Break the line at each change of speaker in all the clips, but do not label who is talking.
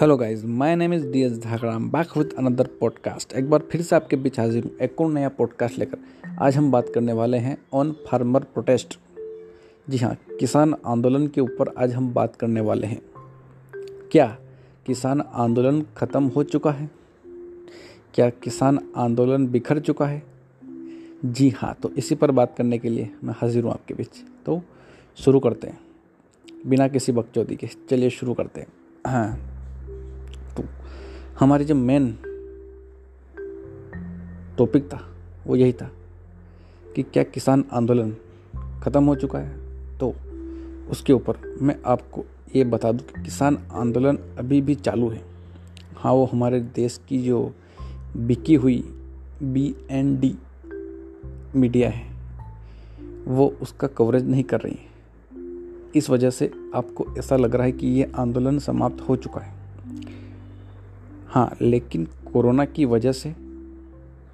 Hello guys my name is D S Dhagda back with another podcast एक बार फिर से आपके बीच हाजिर हूँ एक और नया पॉडकास्ट लेकर। आज हम बात करने वाले हैं ऑन फार्मर प्रोटेस्ट जी हाँ किसान आंदोलन के ऊपर आज हम बात करने वाले हैं। क्या किसान आंदोलन ख़त्म हो चुका है? क्या किसान आंदोलन बिखर चुका है? जी हाँ तो इसी पर बात करने के लिए मैं हाजिर हूँ आपके बीच। तो शुरू करते हैं। बिना किसी बकचोदी के। चलिए शुरू करते हैं। हाँ। हमारी जो मेन टॉपिक था, वो यही था कि क्या किसान आंदोलन ख़त्म हो चुका है? तो उसके ऊपर मैं आपको ये बता दूँ कि किसान आंदोलन अभी भी चालू है। हाँ वो हमारे देश की जो बिकी हुई बी एन डी मीडिया है, वो उसका कवरेज नहीं कर रही है। इस वजह से आपको ऐसा लग रहा है कि ये आंदोलन समाप्त हो चुका है। हाँ लेकिन कोरोना की वजह से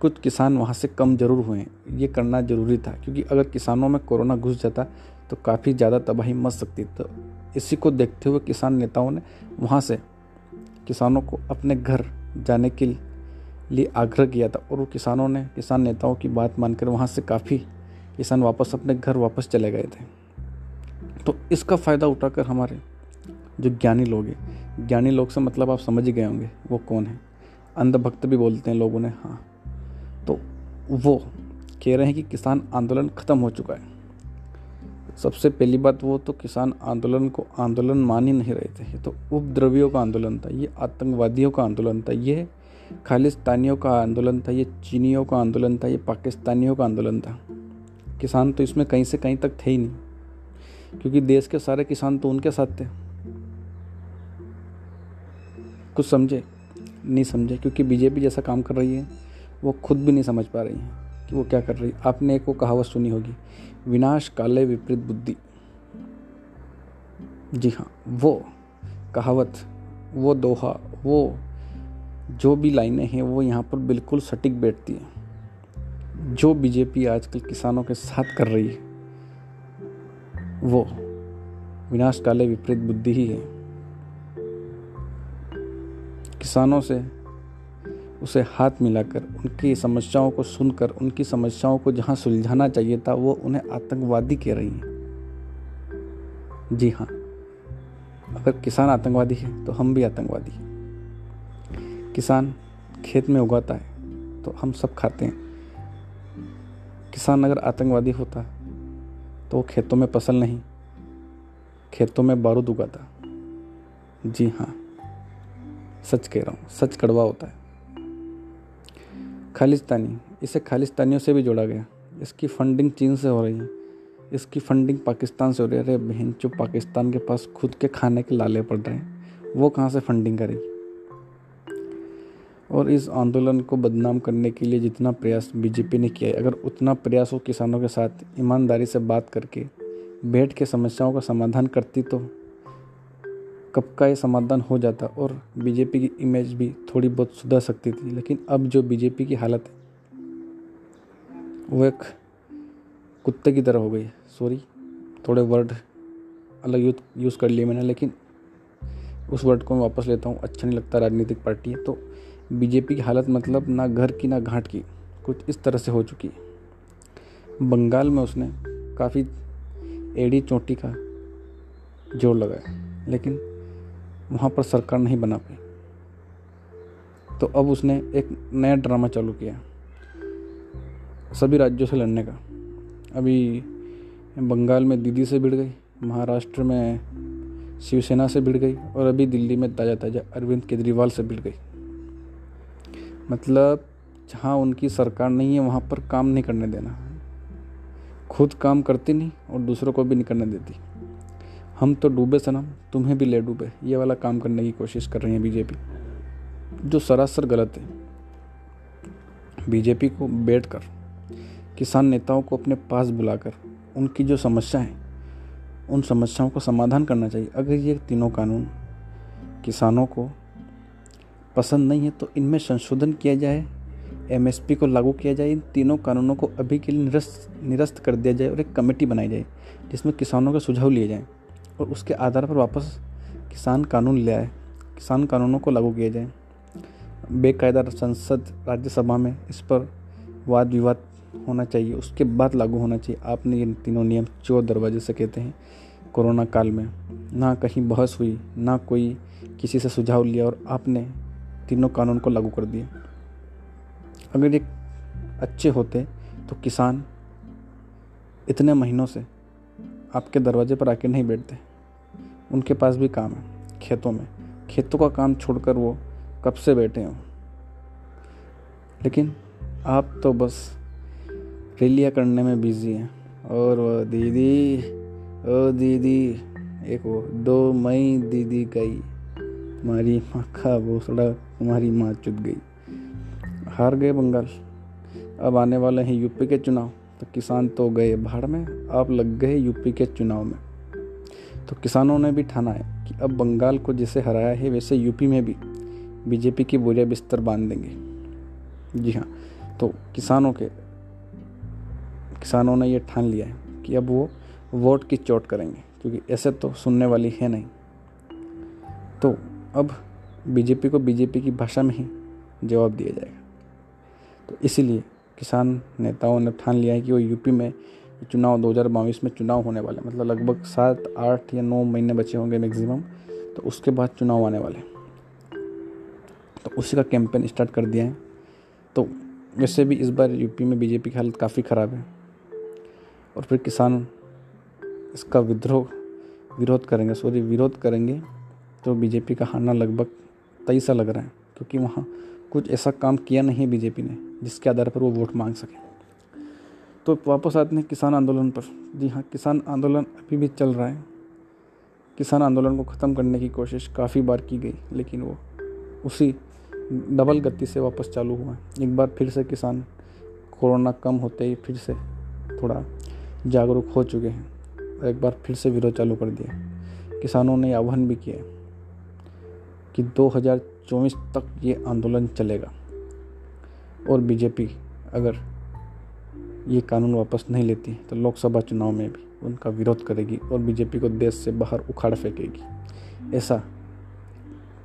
कुछ किसान वहाँ से कम ज़रूर हुए हैं। ये करना ज़रूरी था, क्योंकि अगर किसानों में कोरोना घुस जाता तो काफ़ी ज़्यादा तबाही मच सकती तो इसी को देखते हुए किसान नेताओं ने वहाँ से किसानों को अपने घर जाने के लिए आग्रह किया था और वो किसानों ने, किसान नेताओं की बात मानकर वहाँ से काफ़ी किसान वापस अपने घर वापस चले गए थे। तो इसका फ़ायदा उठाकर हमारे जो ज्ञानी लोग हैं। ज्ञानी लोग से मतलब आप समझ ही गए होंगे, वो कौन है। अंधभक्त भी बोलते हैं लोगों ने हाँ। तो वो कह रहे हैं कि किसान आंदोलन ख़त्म हो चुका है। सबसे पहली बात वो तो किसान आंदोलन को आंदोलन मान ही नहीं रहे थे। ये तो उपद्रवियों का आंदोलन था, ये आतंकवादियों का आंदोलन था, ये खालिस्तानियों का आंदोलन था, ये चीनियों का आंदोलन था, ये पाकिस्तानियों का आंदोलन था। किसान तो इसमें कहीं से कहीं तक थे ही नहीं, क्योंकि देश के सारे किसान तो उनके साथ थे। कुछ समझे, नहीं समझे, क्योंकि बीजेपी जैसा काम कर रही है, वो खुद भी नहीं समझ पा रही है कि वो क्या कर रही है। आपने एक वो कहावत सुनी होगी, विनाश काले विपरीत बुद्धि। जी हाँ वो कहावत, वो दोहा, वो जो भी लाइनें हैं, वो यहाँ पर बिल्कुल सटीक बैठती हैं। जो बीजेपी आजकल किसानों के साथ कर रही है, वो विनाश काले विपरीत बुद्धि ही है। किसानों से उसे हाथ मिलाकर, उनकी समस्याओं को सुनकर, उनकी समस्याओं को जहाँ सुलझाना चाहिए था, वो उन्हें आतंकवादी कह रही हैं। जी हाँ अगर किसान आतंकवादी है तो हम भी आतंकवादी हैं। किसान खेत में उगाता है तो हम सब खाते हैं। किसान अगर आतंकवादी होता तो वो खेतों में फ़सल नहीं, खेतों में बारूद उगाता। जी हाँ। सच कह रहा हूँ, सच कड़वा होता है। खालिस्तानी, इसे खालिस्तानियों से भी जोड़ा गया। इसकी फंडिंग चीन से हो रही है। इसकी फंडिंग पाकिस्तान से हो रही है। अरे बहन जो पाकिस्तान के पास खुद के खाने के लाले पड़ रहे हैं। वो कहाँ से फंडिंग करेगी? और इस आंदोलन को बदनाम करने के लिए जितना प्रयास बीजेपी ने किया है, अगर उतना प्रयास हो किसानों के साथ ईमानदारी से बात करके बैठ के समस्याओं का समाधान करती तो कब का ये समाधान हो जाता और बीजेपी की इमेज भी थोड़ी बहुत सुधर सकती थी, लेकिन अब जो बीजेपी की हालत है, वो एक कुत्ते की तरह हो गई सॉरी थोड़े वर्ड अलग यूज़ यूज़ कर लिए मैंने, लेकिन उस वर्ड को मैं वापस लेता हूँ। अच्छा नहीं लगता राजनीतिक पार्टी है तो बीजेपी की हालत मतलब ना घर की ना घाट की, कुछ इस तरह से हो चुकी है। बंगाल में उसने काफ़ी एड़ी चोटी का ज़ोर लगाया, लेकिन वहाँ पर सरकार नहीं बना पाई। तो अब उसने एक नया ड्रामा चालू किया, सभी राज्यों से लड़ने का। अभी बंगाल में दीदी से भिड़ गई, महाराष्ट्र में शिवसेना से भिड़ गई और अभी दिल्ली में ताज़ा ताज़ा अरविंद केजरीवाल से भिड़ गई। मतलब जहाँ उनकी सरकार नहीं है, वहाँ पर काम नहीं करने देना। खुद काम करती नहीं और दूसरों को भी नहीं करने देती। हम तो डूबे सनम, तुम्हें भी ले डूबे। ये वाला काम करने की कोशिश कर रही है बीजेपी। जो सरासर गलत है, बीजेपी को बैठ कर किसान नेताओं को अपने पास बुलाकर, उनकी जो समस्या है, उन समस्याओं को समाधान करना चाहिए। अगर ये तीनों कानून किसानों को पसंद नहीं है तो इनमें संशोधन किया जाए, एमएसपी को लागू किया जाए, इन तीनों कानूनों को अभी के लिए निरस्त निरस्त कर दिया जाए और एक कमेटी बनाई जाए, जिसमें किसानों के सुझाव लिए जाएँ। और उसके आधार पर वापस किसान कानून ले आए। किसान कानूनों को लागू किए जाएँ। बेकायदा संसद राज्यसभा में इस पर वाद विवाद होना चाहिए। उसके बाद लागू होना चाहिए। आपने ये तीनों नियम चोर दरवाजे से कहते हैं कोरोना काल में। ना कहीं बहस हुई, ना कोई किसी से सुझाव लिया और आपने तीनों कानून को लागू कर दिया अगर ये अच्छे होते तो किसान इतने महीनों से आपके दरवाजे पर आके नहीं बैठते। उनके पास भी काम है, खेतों में। खेतों का काम छोड़कर वो कब से बैठे हों? लेकिन आप तो बस रैलियाँ करने में बिज़ी हैं। और वो दीदी, ओ दीदी, एक वो दो मई दीदी गई। हमारी माँ का भोसड़ा, तुम्हारी माँ चुत गई। हार गए बंगाल। अब आने वाले हैं यूपी के चुनाव। तो किसान तो गए भाड़ में, आप लग गए यूपी के चुनाव में। तो किसानों ने भी ठाना है कि अब बंगाल को जैसे हराया है, वैसे यूपी में भी बीजेपी की बुरे बिस्तर बाँध देंगे। जी हाँ तो किसानों के, किसानों ने ये ठान लिया है कि अब वो वोट की चोट करेंगे, क्योंकि ऐसे तो सुनने वाली है नहीं। तो अब बीजेपी को बीजेपी की भाषा में ही जवाब दिया जाएगा। तो इसीलिए किसान नेताओं ने ठान लिया है कि वो यूपी में चुनाव, दो हज़ार बाईस में चुनाव होने वाले मतलब लगभग सात, आठ या नौ महीने बचे होंगे मैक्सिमम तो उसके बाद चुनाव आने वाले तो उसी का कैंपेन स्टार्ट कर दिया है। तो वैसे भी इस बार यूपी में बीजेपी की हालत काफ़ी ख़राब है। और फिर किसान इसका विद्रोह, विरोध करेंगे, सॉरी, विरोध करेंगे तो बीजेपी का हारना लगभग तय सा लग रहा है, क्योंकि वहाँ कुछ ऐसा काम किया नहीं बीजेपी ने, जिसके आधार पर वो वोट मांग सके। तो वापस आते हैं किसान आंदोलन पर। जी हाँ किसान आंदोलन अभी भी चल रहा है। किसान आंदोलन को ख़त्म करने की कोशिश काफ़ी बार की गई, लेकिन वो उसी डबल गति से वापस चालू हुआ है। एक बार फिर से किसान कोरोना कम होते ही फिर से थोड़ा जागरूक हो चुके हैं और एक बार फिर से विरोध चालू कर दिया। किसानों ने आह्वान भी किया कि 2024 तक ये आंदोलन चलेगा। और बीजेपी अगर ये कानून वापस नहीं लेती तो लोकसभा चुनाव में भी उनका विरोध करेगी और बीजेपी को देश से बाहर उखाड़ फेंकेगी। ऐसा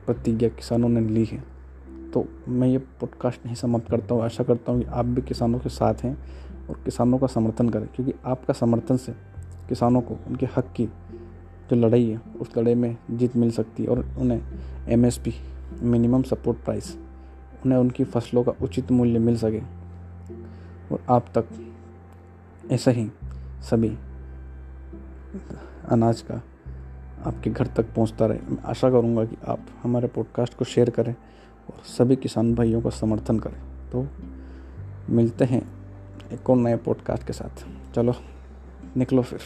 प्रतिज्ञा किसानों ने ली है। तो मैं ये पॉडकास्ट नहीं समाप्त करता हूँ। आशा करता हूँ कि आप भी किसानों के साथ हैं और किसानों का समर्थन करें, क्योंकि आपका समर्थन से किसानों को उनके हक की जो लड़ाई है, उस लड़ाई में जीत मिल सकती है और उन्हें एमएसपी मिनिमम सपोर्ट प्राइस उन्हें उनकी फ़सलों का उचित मूल्य मिल सके। और आप तक ऐसा ही सभी अनाज का आपके घर तक पहुँचता रहे। मैं आशा करूँगा कि आप हमारे पॉडकास्ट को शेयर करें और सभी किसान भाइयों का समर्थन करें। तो मिलते हैं एक और नए पॉडकास्ट के साथ। चलो, निकलो फिर।